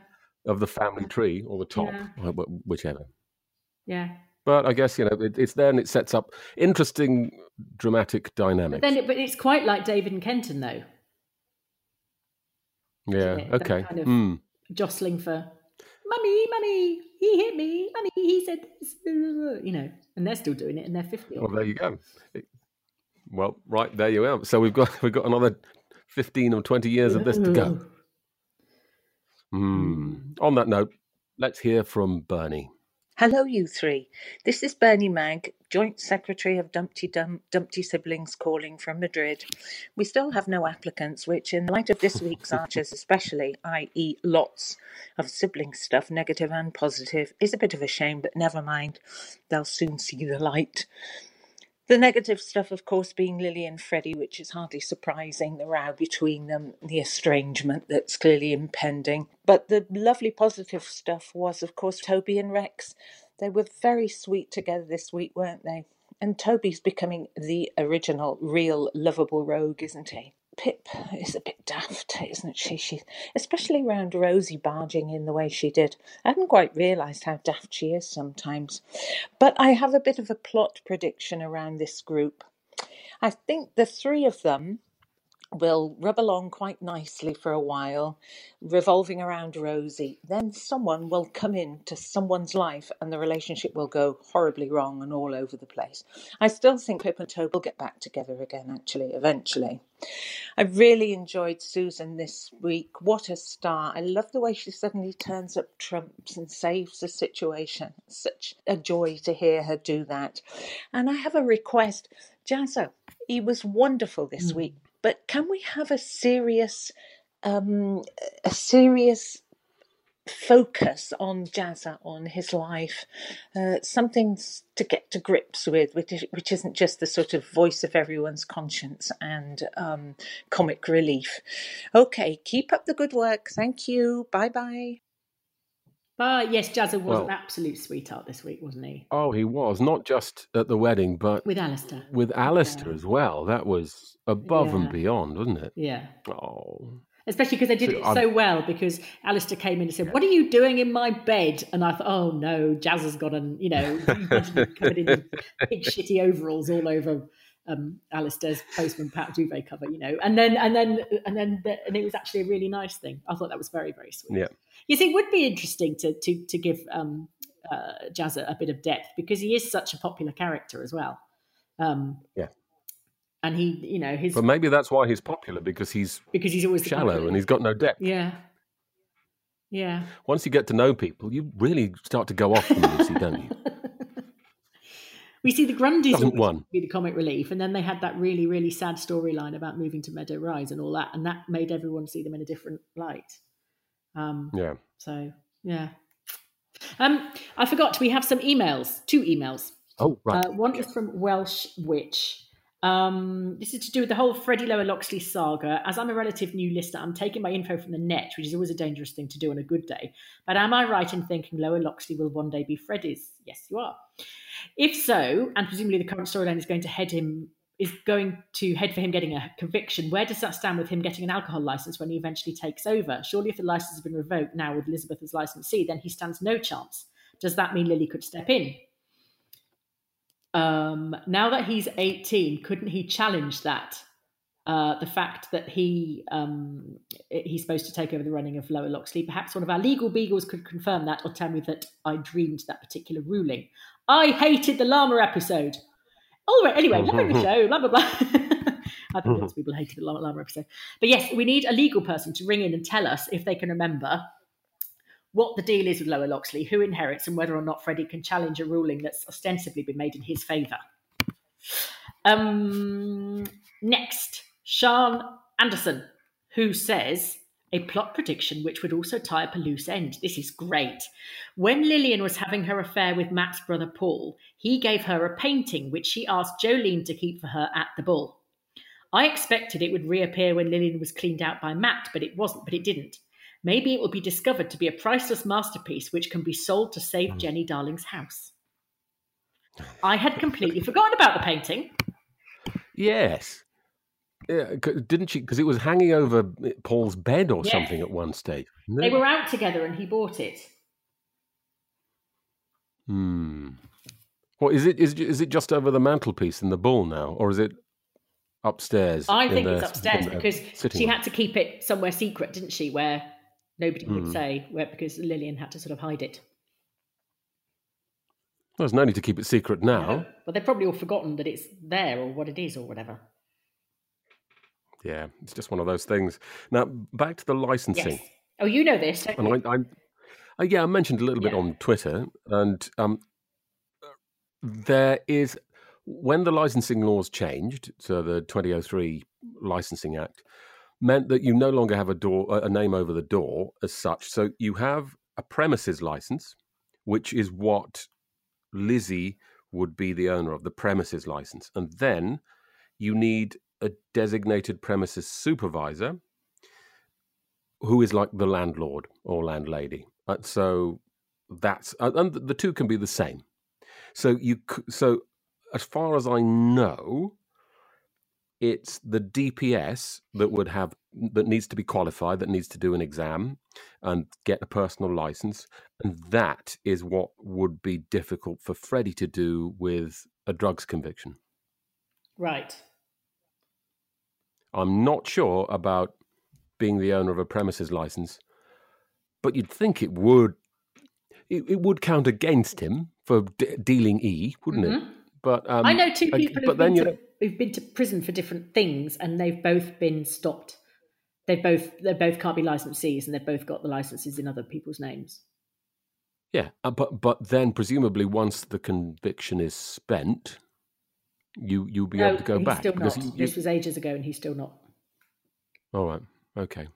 [SPEAKER 8] of the family tree or the top,
[SPEAKER 7] Yeah.
[SPEAKER 8] whichever.
[SPEAKER 7] yeah.
[SPEAKER 8] But I guess you know it, it's there and it sets up interesting dramatic
[SPEAKER 7] But
[SPEAKER 8] dynamics.
[SPEAKER 7] then, it, but it's quite like David and Kenton, though,
[SPEAKER 8] yeah. Okay.
[SPEAKER 7] kind of-
[SPEAKER 8] Hmm.
[SPEAKER 7] jostling for, "Mummy, mummy, he hit me, mummy, he said this," you know, and they're still doing it, and they're fifty.
[SPEAKER 8] Well, there you go. Well, right there you are. So we've got we've got another fifteen or twenty years of this to go. Hmm. On that note, let's hear from Bernie.
[SPEAKER 13] Hello, you three. This is Bernie Mag, Joint Secretary of Dumpty Dum Dumpty Siblings, calling from Madrid. We still have no applicants, which, in light of this week's Archers, especially, i.e., lots of sibling stuff, negative and positive, is a bit of a shame, but never mind. They'll soon see the light. The negative stuff, of course, being Lily and Freddie, which is hardly surprising, the row between them, the estrangement that's clearly impending. But the lovely positive stuff was, of course, Toby and Rex. They were very sweet together this week, weren't they? And Toby's becoming the original, real, lovable rogue, isn't he? Pip is a bit daft, isn't she? She, especially around Rosie barging in the way she did. I hadn't quite realised how daft she is sometimes. But I have a bit of a plot prediction around this group. I think the three of them will rub along quite nicely for a while, revolving around Rosie. Then someone will come into someone's life and the relationship will go horribly wrong and all over the place. I still think Pip and Toby will get back together again, actually, eventually. I really enjoyed Susan this week. What a star. I love the way she suddenly turns up trumps and saves the situation. Such a joy to hear her do that. And I have a request. Jazzo, he was wonderful this hmm. week, but can we have a serious, um, a serious focus on Jazza, on his life, uh, something to get to grips with, which, which isn't just the sort of voice of everyone's conscience and um, comic relief. Okay, keep up the good work. Thank you. Bye bye.
[SPEAKER 7] But yes, Jazza was
[SPEAKER 8] Well-
[SPEAKER 7] an absolute sweetheart this week, wasn't he?
[SPEAKER 8] Oh, he was not just at the wedding, but
[SPEAKER 7] With Alistair.
[SPEAKER 8] with Alistair as well. That was above
[SPEAKER 7] Yeah.
[SPEAKER 8] and beyond, wasn't it?
[SPEAKER 7] Yeah.
[SPEAKER 8] Oh,
[SPEAKER 7] Especially because they did
[SPEAKER 8] So
[SPEAKER 7] it
[SPEAKER 8] I'm-
[SPEAKER 7] so well. Because Alistair came in and said, "What are you doing in my bed?" And I thought, "Oh no, Jazz has got an you know covered in big shitty overalls all over um, Alistair's postman Pat duvet cover, you know." And then and then and then the, and it was actually a really nice thing. I thought that was very very sweet.
[SPEAKER 8] yeah.
[SPEAKER 7] You think it would be interesting to to to give um, uh, Jazz a, a bit of depth because he is such a popular character as well. Um,
[SPEAKER 8] Yeah.
[SPEAKER 7] and he, you know, his
[SPEAKER 8] But maybe that's why he's popular because he's
[SPEAKER 7] because he's always
[SPEAKER 8] shallow and he's got no depth.
[SPEAKER 7] yeah, yeah.
[SPEAKER 8] Once you get to know people, you really start to go off from Lucy, don't you?
[SPEAKER 7] We see the Grundys
[SPEAKER 8] Doesn't
[SPEAKER 7] always
[SPEAKER 8] one.
[SPEAKER 7] be the comic relief, and then they had that really, really sad storyline about moving to Meadow Rise and all that, and that made everyone see them in a different light. Um,
[SPEAKER 8] Yeah.
[SPEAKER 7] So yeah. Um, I forgot we have some emails, two emails.
[SPEAKER 8] Oh, right.
[SPEAKER 7] Uh, one is from Welsh Witch. Um, this is to do with the whole Freddie Lower Loxley saga. As I'm a relative new listener, I'm taking my info from the net, which is always a dangerous thing to do on a good day. But am I right in thinking Lower Loxley will one day be Freddie's? Yes, you are. If so, and presumably the current storyline is going to head him is going to head for him getting a conviction. Where does that stand with him getting an alcohol license when he eventually takes over? Surely, if the license has been revoked now with Elizabeth as licensee, then he stands no chance. Does that mean Lily could step in? Um, now that he's 18, couldn't he challenge that? Uh, the fact that he um, he's supposed to take over the running of Lower Loxley. Perhaps one of our legal beagles could confirm that or tell me that I dreamed that particular ruling. I hated the llama episode. All right, anyway, loving the show, blah, blah, blah. I think lots of people hated the llama, llama episode. But yes, we need a legal person to ring in and tell us if they can remember what the deal is with Lower Loxley, who inherits, and whether or not Freddie can challenge a ruling that's ostensibly been made in his favour. Um, next, Sean Anderson, who says a plot prediction which would also tie up a loose end. This is great. When Lilian was having her affair with Matt's brother Paul, he gave her a painting which she asked Jolene to keep for her at the Bull. I expected it would reappear when Lilian was cleaned out by Matt, but it wasn't, but it didn't. Maybe it will be discovered to be a priceless masterpiece which can be sold to save hmm. Jenny Darling's house. I had completely forgotten about the painting.
[SPEAKER 8] Yes. Yeah, didn't she? Because it was hanging over Paul's bed or
[SPEAKER 7] Yes.
[SPEAKER 8] something at one stage.
[SPEAKER 7] They were out together and he bought it.
[SPEAKER 8] Hmm. What is it? Is is it just over the mantelpiece in the Bull now, or is it upstairs?
[SPEAKER 7] I think
[SPEAKER 8] the-
[SPEAKER 7] it's upstairs because she
[SPEAKER 8] room?
[SPEAKER 7] had to keep it somewhere secret, didn't she? Where nobody would
[SPEAKER 8] Hmm.
[SPEAKER 7] say, where because Lilian had to sort of hide it.
[SPEAKER 8] Well, there's no need to keep it secret now.
[SPEAKER 7] But they've probably all forgotten that it's there or what it is or whatever.
[SPEAKER 8] Yeah, it's just one of those things. Now back to the licensing.
[SPEAKER 7] Yes. Oh, you know this.
[SPEAKER 8] And I, I, I yeah, I mentioned a little bit on Twitter, and um, there is when the licensing laws changed, so the 2003 Licensing Act meant that you no longer have a door, a name over the door as such. So you have a premises license, which is what Lizzie would be the owner of the premises license, and then you need a designated premises supervisor who is like the landlord or landlady. Uh, so that's uh, and the two can be the same. So you so as far as I know, it's the DPS that would have that needs to be qualified, that needs to do an exam and get a personal license, and that is what would be difficult for Freddie to do with a drugs conviction.
[SPEAKER 7] Right.
[SPEAKER 8] I'm not sure about being the owner of a premises license, but you'd think it would. It, it would count against him for d- dealing E, wouldn't it? But um,
[SPEAKER 7] Mm-hmm. I know two people
[SPEAKER 8] But
[SPEAKER 7] who've
[SPEAKER 8] then
[SPEAKER 7] been,
[SPEAKER 8] you
[SPEAKER 7] to,
[SPEAKER 8] know,
[SPEAKER 7] who've been to prison for different things, and they've both been stopped. They both they both can't be licensees, and they've both got the licenses in other people's names.
[SPEAKER 8] yeah. uh, But but then presumably once the conviction is spent, you you'll be
[SPEAKER 7] no,
[SPEAKER 8] able to go
[SPEAKER 7] he's
[SPEAKER 8] back
[SPEAKER 7] still
[SPEAKER 8] because
[SPEAKER 7] not.
[SPEAKER 8] you- you-
[SPEAKER 7] This was ages ago, and he's still not.
[SPEAKER 8] all right, okay.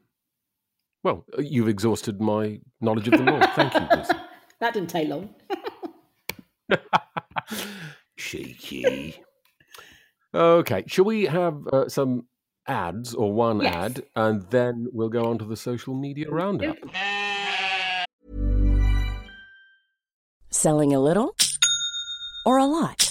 [SPEAKER 8] Well, uh, you've exhausted my knowledge of the law. Thank you, Lucy.
[SPEAKER 7] That didn't take long.
[SPEAKER 8] Cheeky. Okay, shall we have uh, some ads or one
[SPEAKER 7] Yes.
[SPEAKER 8] ad, and then we'll go on to the social media roundup?
[SPEAKER 14] Selling a little or a lot?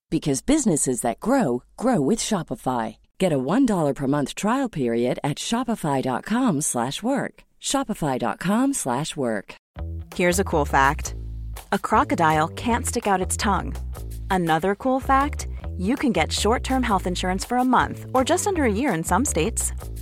[SPEAKER 14] because businesses that grow grow with Shopify. Get a $1 per month trial period at shopify.com/work. slash work. shopify.com/work. slash work.
[SPEAKER 15] Here's a cool fact a crocodile can't stick out its tongue. Another cool fact you can get short term health insurance for a month or just under a year in some states.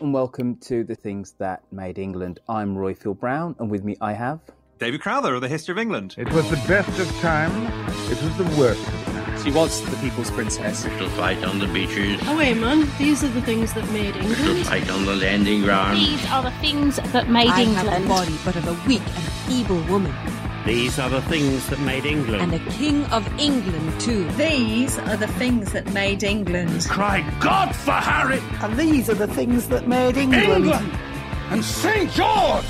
[SPEAKER 16] And welcome to the things that made England. I'm Roifield Brown, and with me I have
[SPEAKER 17] David Crowther of the History of England.
[SPEAKER 18] It was the best of times. It was the worst. Of times.
[SPEAKER 19] She was the people's princess.
[SPEAKER 20] To fight on the beaches.
[SPEAKER 21] Oh wait, man. These are the things that made
[SPEAKER 20] To
[SPEAKER 21] England.
[SPEAKER 20] fight on the landing ground.
[SPEAKER 21] These are the things that made
[SPEAKER 22] I
[SPEAKER 21] England.
[SPEAKER 22] have a body, but of a weak and feeble woman.
[SPEAKER 20] These are the things that made England.
[SPEAKER 22] And the King of England, too.
[SPEAKER 23] These are the things that made England.
[SPEAKER 20] Cry God for Harry!
[SPEAKER 24] And these are the things that made England.
[SPEAKER 20] England! And St. George!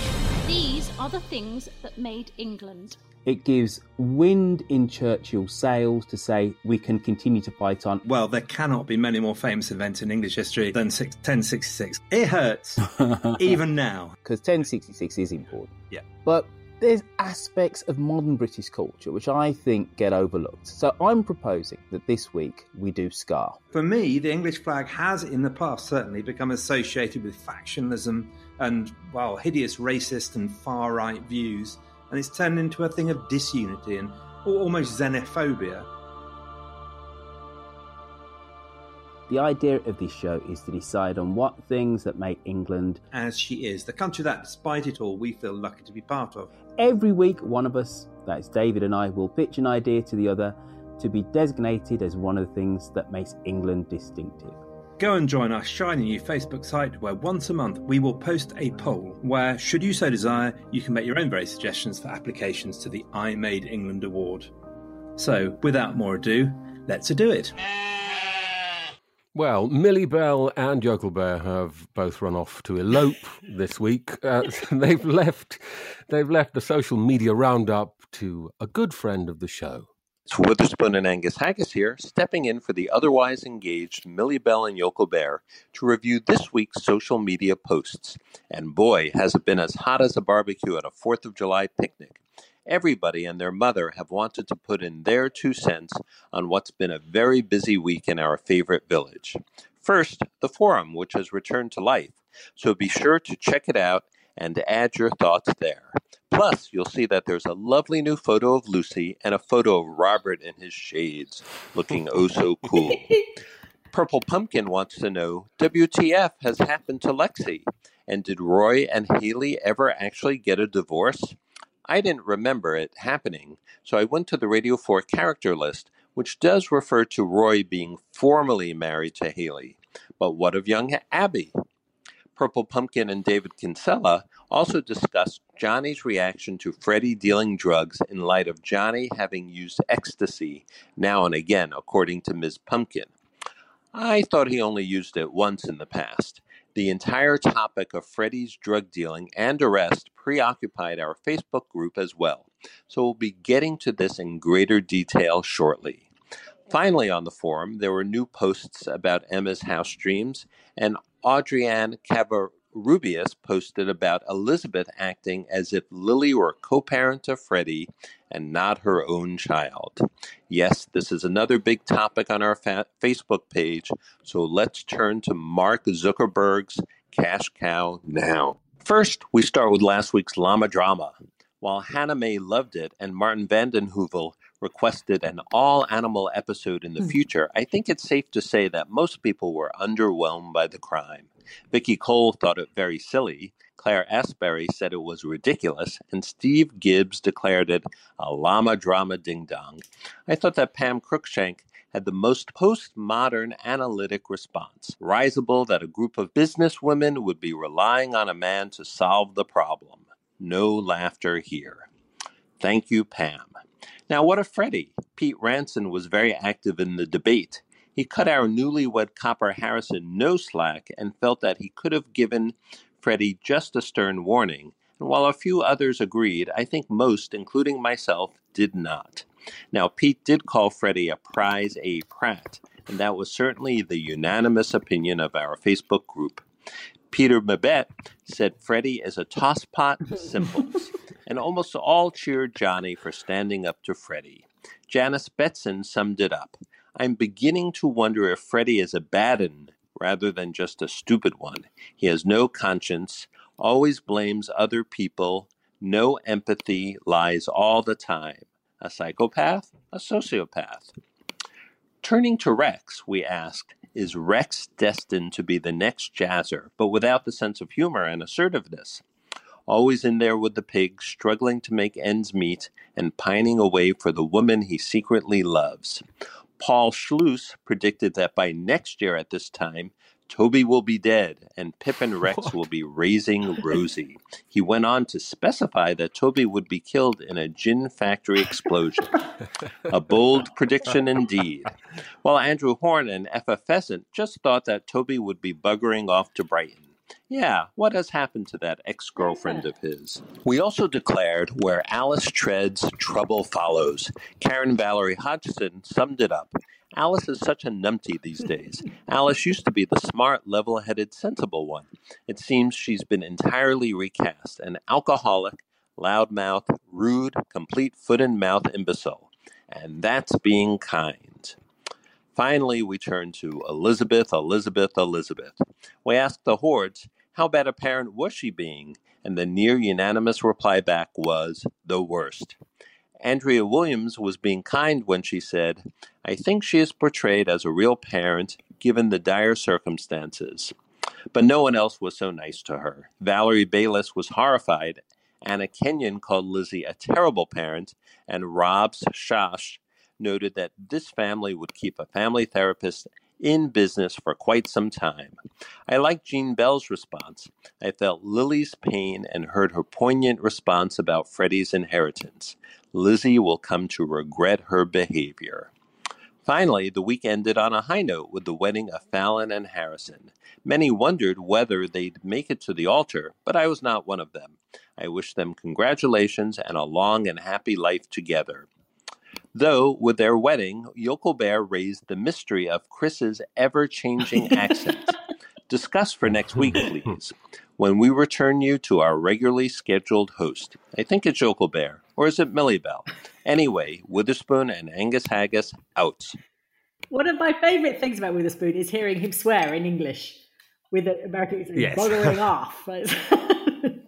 [SPEAKER 21] These are the things that made England.
[SPEAKER 16] it gives wind in Churchill's sails to say we can continue to fight on.
[SPEAKER 17] Well, there cannot be many more famous events in English history than six, 1066. It hurts, even now.
[SPEAKER 16] Because 1066 is important.
[SPEAKER 17] Yeah.
[SPEAKER 16] But there's aspects of modern British culture which I think get overlooked. So I'm proposing that this week we do Scar.
[SPEAKER 17] For me, the English flag has, in the past, certainly become associated with factionalism and, well, hideous racist and far right views, and it's turned into a thing of disunity and almost xenophobia.
[SPEAKER 16] The idea of this show is to decide on what things that make England.
[SPEAKER 17] As she is, the country that, despite it all, we feel lucky to be part of.
[SPEAKER 16] Every week, one of us, that is David and I, will pitch an idea to the other to be designated as one of the things that makes England distinctive.
[SPEAKER 17] Go and join our shiny new Facebook site where once a month we will post a poll where, should you so desire, you can make your own very suggestions for applications to the I Made England Award. So, without more ado, let's do it.
[SPEAKER 8] Well, Millie Bell and Yokel Bear have both run off to elope this week. Uh, they've left. They've left the social media roundup to a good friend of the show.
[SPEAKER 25] It's Witherspoon and Angus Haggis here, stepping in for the otherwise engaged Millie Bell and Yokel Bear to review this week's social media posts. And boy, has it been as hot as a barbecue at a 4th of July picnic. Everybody and their mother have wanted to put in their two cents on what's been a very busy week in our favorite village. First, the forum, which has returned to life, so be sure to check it out and add your thoughts there. Plus, you'll see that there's a lovely new photo of Lucy and a photo of Robert in his shades, looking oh so cool. Purple Pumpkin wants to know WTF has happened to Lexi? And did Roy and Haley ever actually get a divorce? I didn't remember it happening, so I went to the Radio 4 character list, which does refer to Roy being formally married to Haley. But what of young Abby? Purple Pumpkin and David Kinsella also discussed Johnny's reaction to Freddie dealing drugs in light of Johnny having used ecstasy now and again, according to Ms. Pumpkin. I thought he only used it once in the past. The entire topic of Freddie's drug dealing and arrest preoccupied our Facebook group as well, so we'll be getting to this in greater detail shortly. Finally, on the forum, there were new posts about Emma's house dreams, and Audrianne Cavarubius posted about Elizabeth acting as if Lily were co parent to Freddie and not her own child. Yes, this is another big topic on our fa- Facebook page, so let's turn to Mark Zuckerberg's cash cow now. First, we start with last week's llama drama. While Hannah May loved it and Martin Vanden Heuvel requested an all animal episode in the hmm. future, I think it's safe to say that most people were underwhelmed by the crime. Vicky Cole thought it very silly, Claire Asbury said it was ridiculous, and Steve Gibbs declared it a llama drama ding dong. I thought that Pam Cruikshank had the most postmodern analytic response, risible that a group of businesswomen would be relying on a man to solve the problem. No laughter here. Thank you, Pam. Now, what of Freddie? Pete Ranson was very active in the debate. He cut our newlywed copper Harrison no slack and felt that he could have given Freddie just a stern warning. And while a few others agreed, I think most, including myself, did not. Now, Pete did call Freddie a prize A Pratt, and that was certainly the unanimous opinion of our Facebook group. Peter Mabet said Freddie is a tosspot simples, and almost all cheered Johnny for standing up to Freddie. Janice Betson summed it up. I'm beginning to wonder if Freddie is a bad un rather than just a stupid one. He has no conscience, always blames other people, no empathy, lies all the time. A psychopath? A sociopath. Turning to Rex, we asked, is Rex destined to be the next Jazzer, but without the sense of humor and assertiveness? Always in there with the pig, struggling to make ends meet and pining away for the woman he secretly loves. Paul Schluss predicted that by next year at this time, Toby will be dead and Pip and Rex will be raising Rosie. He went on to specify that Toby would be killed in a gin factory explosion. a bold prediction indeed. While Andrew Horn and Effa Pheasant just thought that Toby would be buggering off to Brighton. Yeah, what has happened to that ex girlfriend of his? We also declared where Alice treads, trouble follows. Karen Valerie Hodgson summed it up. Alice is such a numpty these days. Alice used to be the smart, level headed, sensible one. It seems she's been entirely recast an alcoholic, loudmouth, rude, complete foot and mouth imbecile. And that's being kind. Finally, we turn to Elizabeth, Elizabeth, Elizabeth. We asked the hordes, how bad a parent was she being? And the near unanimous reply back was, the worst. Andrea Williams was being kind when she said, I think she is portrayed as a real parent given the dire circumstances. But no one else was so nice to her. Valerie Bayliss was horrified. Anna Kenyon called Lizzie a terrible parent, and Robs Shash noted that this family would keep a family therapist in business for quite some time. I liked Jean Bell's response. I felt Lily's pain and heard her poignant response about Freddie's inheritance. Lizzie will come to regret her behavior. Finally, the week ended on a high note with the wedding of Fallon and Harrison. Many wondered whether they'd make it to the altar, but I was not one of them. I wished them congratulations and a long and happy life together. Though, with their wedding, Yokel Bear raised the mystery of Chris's ever changing accent. Discuss for next week, please, when we return you to our regularly scheduled host. I think it's Yokel Bear, or is it Millie Bell? Anyway, Witherspoon and Angus Haggis out.
[SPEAKER 7] One of my favourite things about Witherspoon is hearing him swear in English with the American accent,
[SPEAKER 8] Yes.
[SPEAKER 7] buggering off.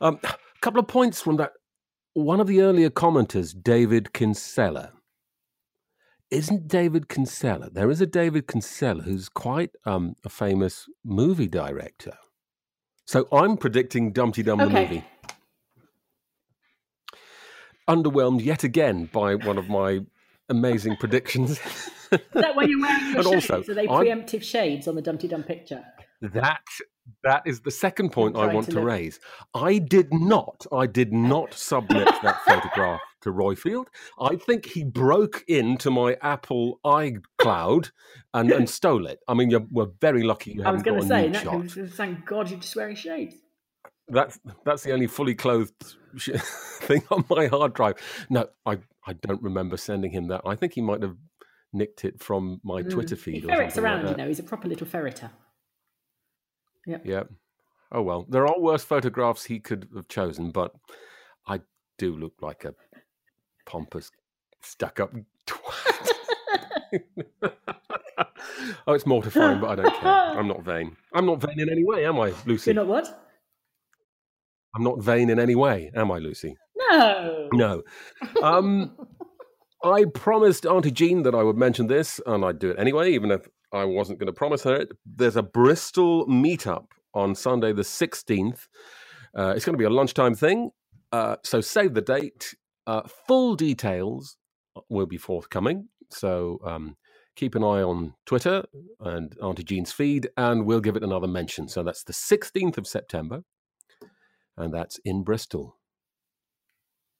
[SPEAKER 8] Um, a couple of points from that. One of the earlier commenters, David Kinsella. Isn't David Kinsella? There is a David Kinsella who's quite um, a famous movie director. So I'm predicting Dum Tee Dum the movie. Underwhelmed yet again by one of my amazing predictions.
[SPEAKER 7] Is that why you're wearing your
[SPEAKER 8] And
[SPEAKER 7] shades?
[SPEAKER 8] also,
[SPEAKER 7] Are they
[SPEAKER 8] I'm-
[SPEAKER 7] preemptive shades on the Dum Tee Dum picture?
[SPEAKER 8] That that is the second point I want
[SPEAKER 7] to
[SPEAKER 8] to raise. I did not, I did not submit that photograph Mr. Roifield. I think he broke into my Apple iCloud and, and stole it. I mean, you're, we're very lucky you
[SPEAKER 7] I was going to say,
[SPEAKER 8] new
[SPEAKER 7] that
[SPEAKER 8] shot.
[SPEAKER 7] thank God you're just wearing shades.
[SPEAKER 8] That's that's the only fully clothed thing on my hard drive. No, I I don't remember sending him that. I think he might have nicked it from my
[SPEAKER 7] Mm.
[SPEAKER 8] Twitter
[SPEAKER 7] He
[SPEAKER 8] feed or
[SPEAKER 7] ferrets
[SPEAKER 8] something
[SPEAKER 7] around,
[SPEAKER 8] like
[SPEAKER 7] you know. He's a proper little ferreter. Yep.
[SPEAKER 8] Yeah. Oh well, there are worse photographs he could have chosen, but I do look like a pompous, stuck-up twat. oh, it's mortifying, but I don't care. I'm not vain. I'm not vain in any way, am I, Lucy?
[SPEAKER 7] You're not what?
[SPEAKER 8] I'm not vain in any way, am I, Lucy?
[SPEAKER 7] No.
[SPEAKER 8] No. Um, I promised Auntie Jean that I would mention this, and I'd do it anyway, even if I wasn't going to promise her it. There's a Bristol meetup on Sunday, the 16th. Uh, it's going to be a lunchtime thing, uh, so save the date. Uh, full details will be forthcoming, so um, keep an eye on Twitter and Auntie Jean's feed, and we'll give it another mention. So that's the 16th of September, and that's in Bristol.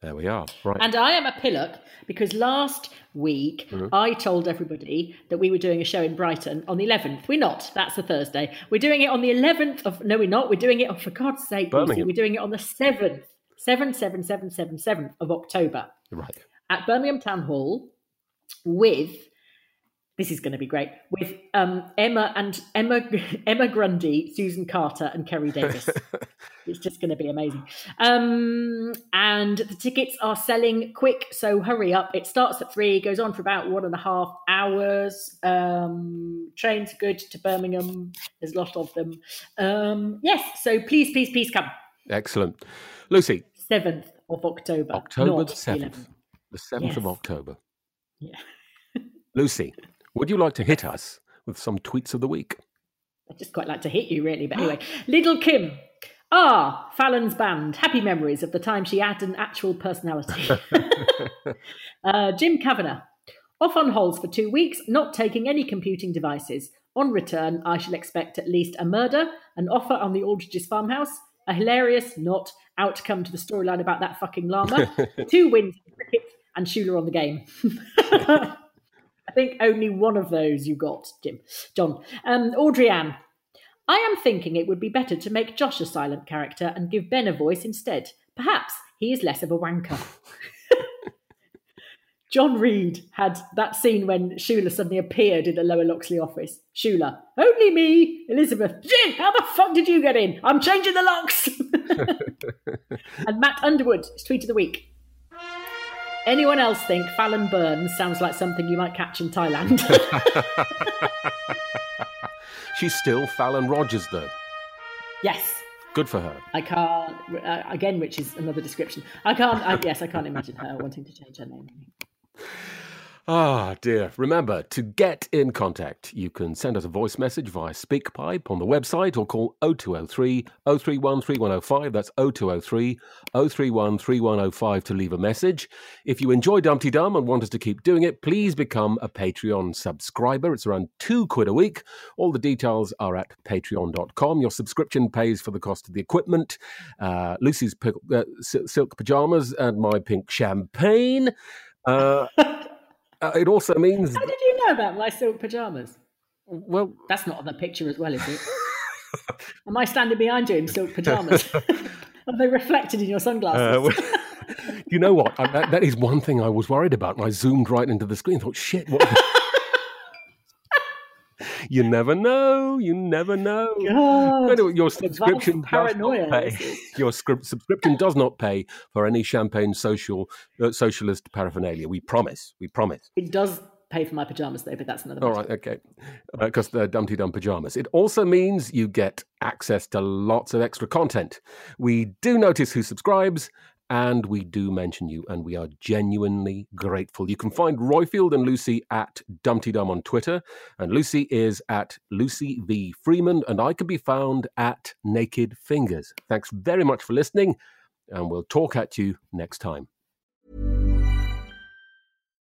[SPEAKER 8] There we are. Right.
[SPEAKER 7] And I am a pillock because last week
[SPEAKER 8] Mhm.
[SPEAKER 7] I told everybody that we were doing a show in Brighton on the 11th. We're not. That's a Thursday. We're doing it on the 11th of. No, we're not. We're doing it, oh, for God's sake,
[SPEAKER 8] Birmingham.
[SPEAKER 7] we're doing it on the 7th, 7 7 7 7 7th of October
[SPEAKER 8] Right.
[SPEAKER 7] at Birmingham Town Hall with. This is going to be great with um, Emma and Emma Emma Grundy, Susan Carter, and Kerry Davis. it's just going to be amazing. Um, and the tickets are selling quick, so hurry up. It starts at three, goes on for about one and a half hours. Um, trains are good to Birmingham. There's a lot of them. Um, yes, so please, please, please come.
[SPEAKER 8] Excellent. Lucy,
[SPEAKER 7] Seventh of October,
[SPEAKER 8] October
[SPEAKER 7] not
[SPEAKER 8] the 7th.
[SPEAKER 7] 11th.
[SPEAKER 8] The 7th of October.
[SPEAKER 7] Yeah.
[SPEAKER 8] Lucy, would you like to hit us with some tweets of the week?
[SPEAKER 7] I just quite like to hit you, really. But anyway, Little Kim. Ah, Fallon's band. Happy memories of the time she had an actual personality. uh, Jim Kavanagh. Off on holes for two weeks, not taking any computing devices. On return, I shall expect at least a murder, an offer on the Aldridge's farmhouse, a hilarious, not outcome to the storyline about that fucking llama, two wins in cricket, and Shula on the game. Think only one of those you got, Jim. John. Um, Audrey Ann. I am thinking it would be better to make Josh a silent character and give Ben a voice instead. Perhaps he is less of a wanker. John Reed had that scene when Shula suddenly appeared in the Lower Loxley office. Shula, only me, Elizabeth. Jim, how the fuck did you get in? I'm changing the locks. and Matt Underwood, tweet of the week. Anyone else think Fallon Burns sounds like something you might catch in Thailand?
[SPEAKER 8] She's still Fallon Rogers, though.
[SPEAKER 7] yes.
[SPEAKER 8] Good for her.
[SPEAKER 7] I can't. Uh, again, which is another description. I can't. I, yes, I can't imagine her wanting to change her name.
[SPEAKER 8] Ah, dear. Remember, to get in contact, you can send us a voice message via SpeakPipe on the website or call 0203 031 3105. That's 0203 031 3105 to leave a message. If you enjoy Dum Tee Dum and want us to keep doing it, please become a Patreon subscriber. It's around two quid a week. All the details are at patreon.com. Your subscription pays for the cost of the equipment, uh, Lucy's uh, silk pajamas, and my pink champagne. Uh, uh, it also means
[SPEAKER 7] How did you know about my silk pajamas?
[SPEAKER 8] Well,
[SPEAKER 7] that's not on the picture as well, is it? Am I standing behind you in silk pajamas? Are they reflected in your sunglasses?
[SPEAKER 8] Uh, well, you know what? I, that, that is one thing I was worried about. And I zoomed right into the screen and thought, shit, what? You never know. You never know. Anyway, your subscription does not pay. Your script, subscription does not pay for any champagne social uh, socialist paraphernalia. We promise. We promise.
[SPEAKER 7] It does pay for my pajamas though, but that's another.
[SPEAKER 8] All
[SPEAKER 7] matter.
[SPEAKER 8] right, okay. Because they're Dum Tee Dum pajamas. It also means you get access to lots of extra content. We do notice who subscribes, and we do mention you, and we are genuinely grateful. You can find Roifield and Lucy at Dum Tee Dum on Twitter, and Lucy is at Lucy V Freeman, and I can be found at Naked Fingers. Thanks very much for listening, and we'll talk at you next time.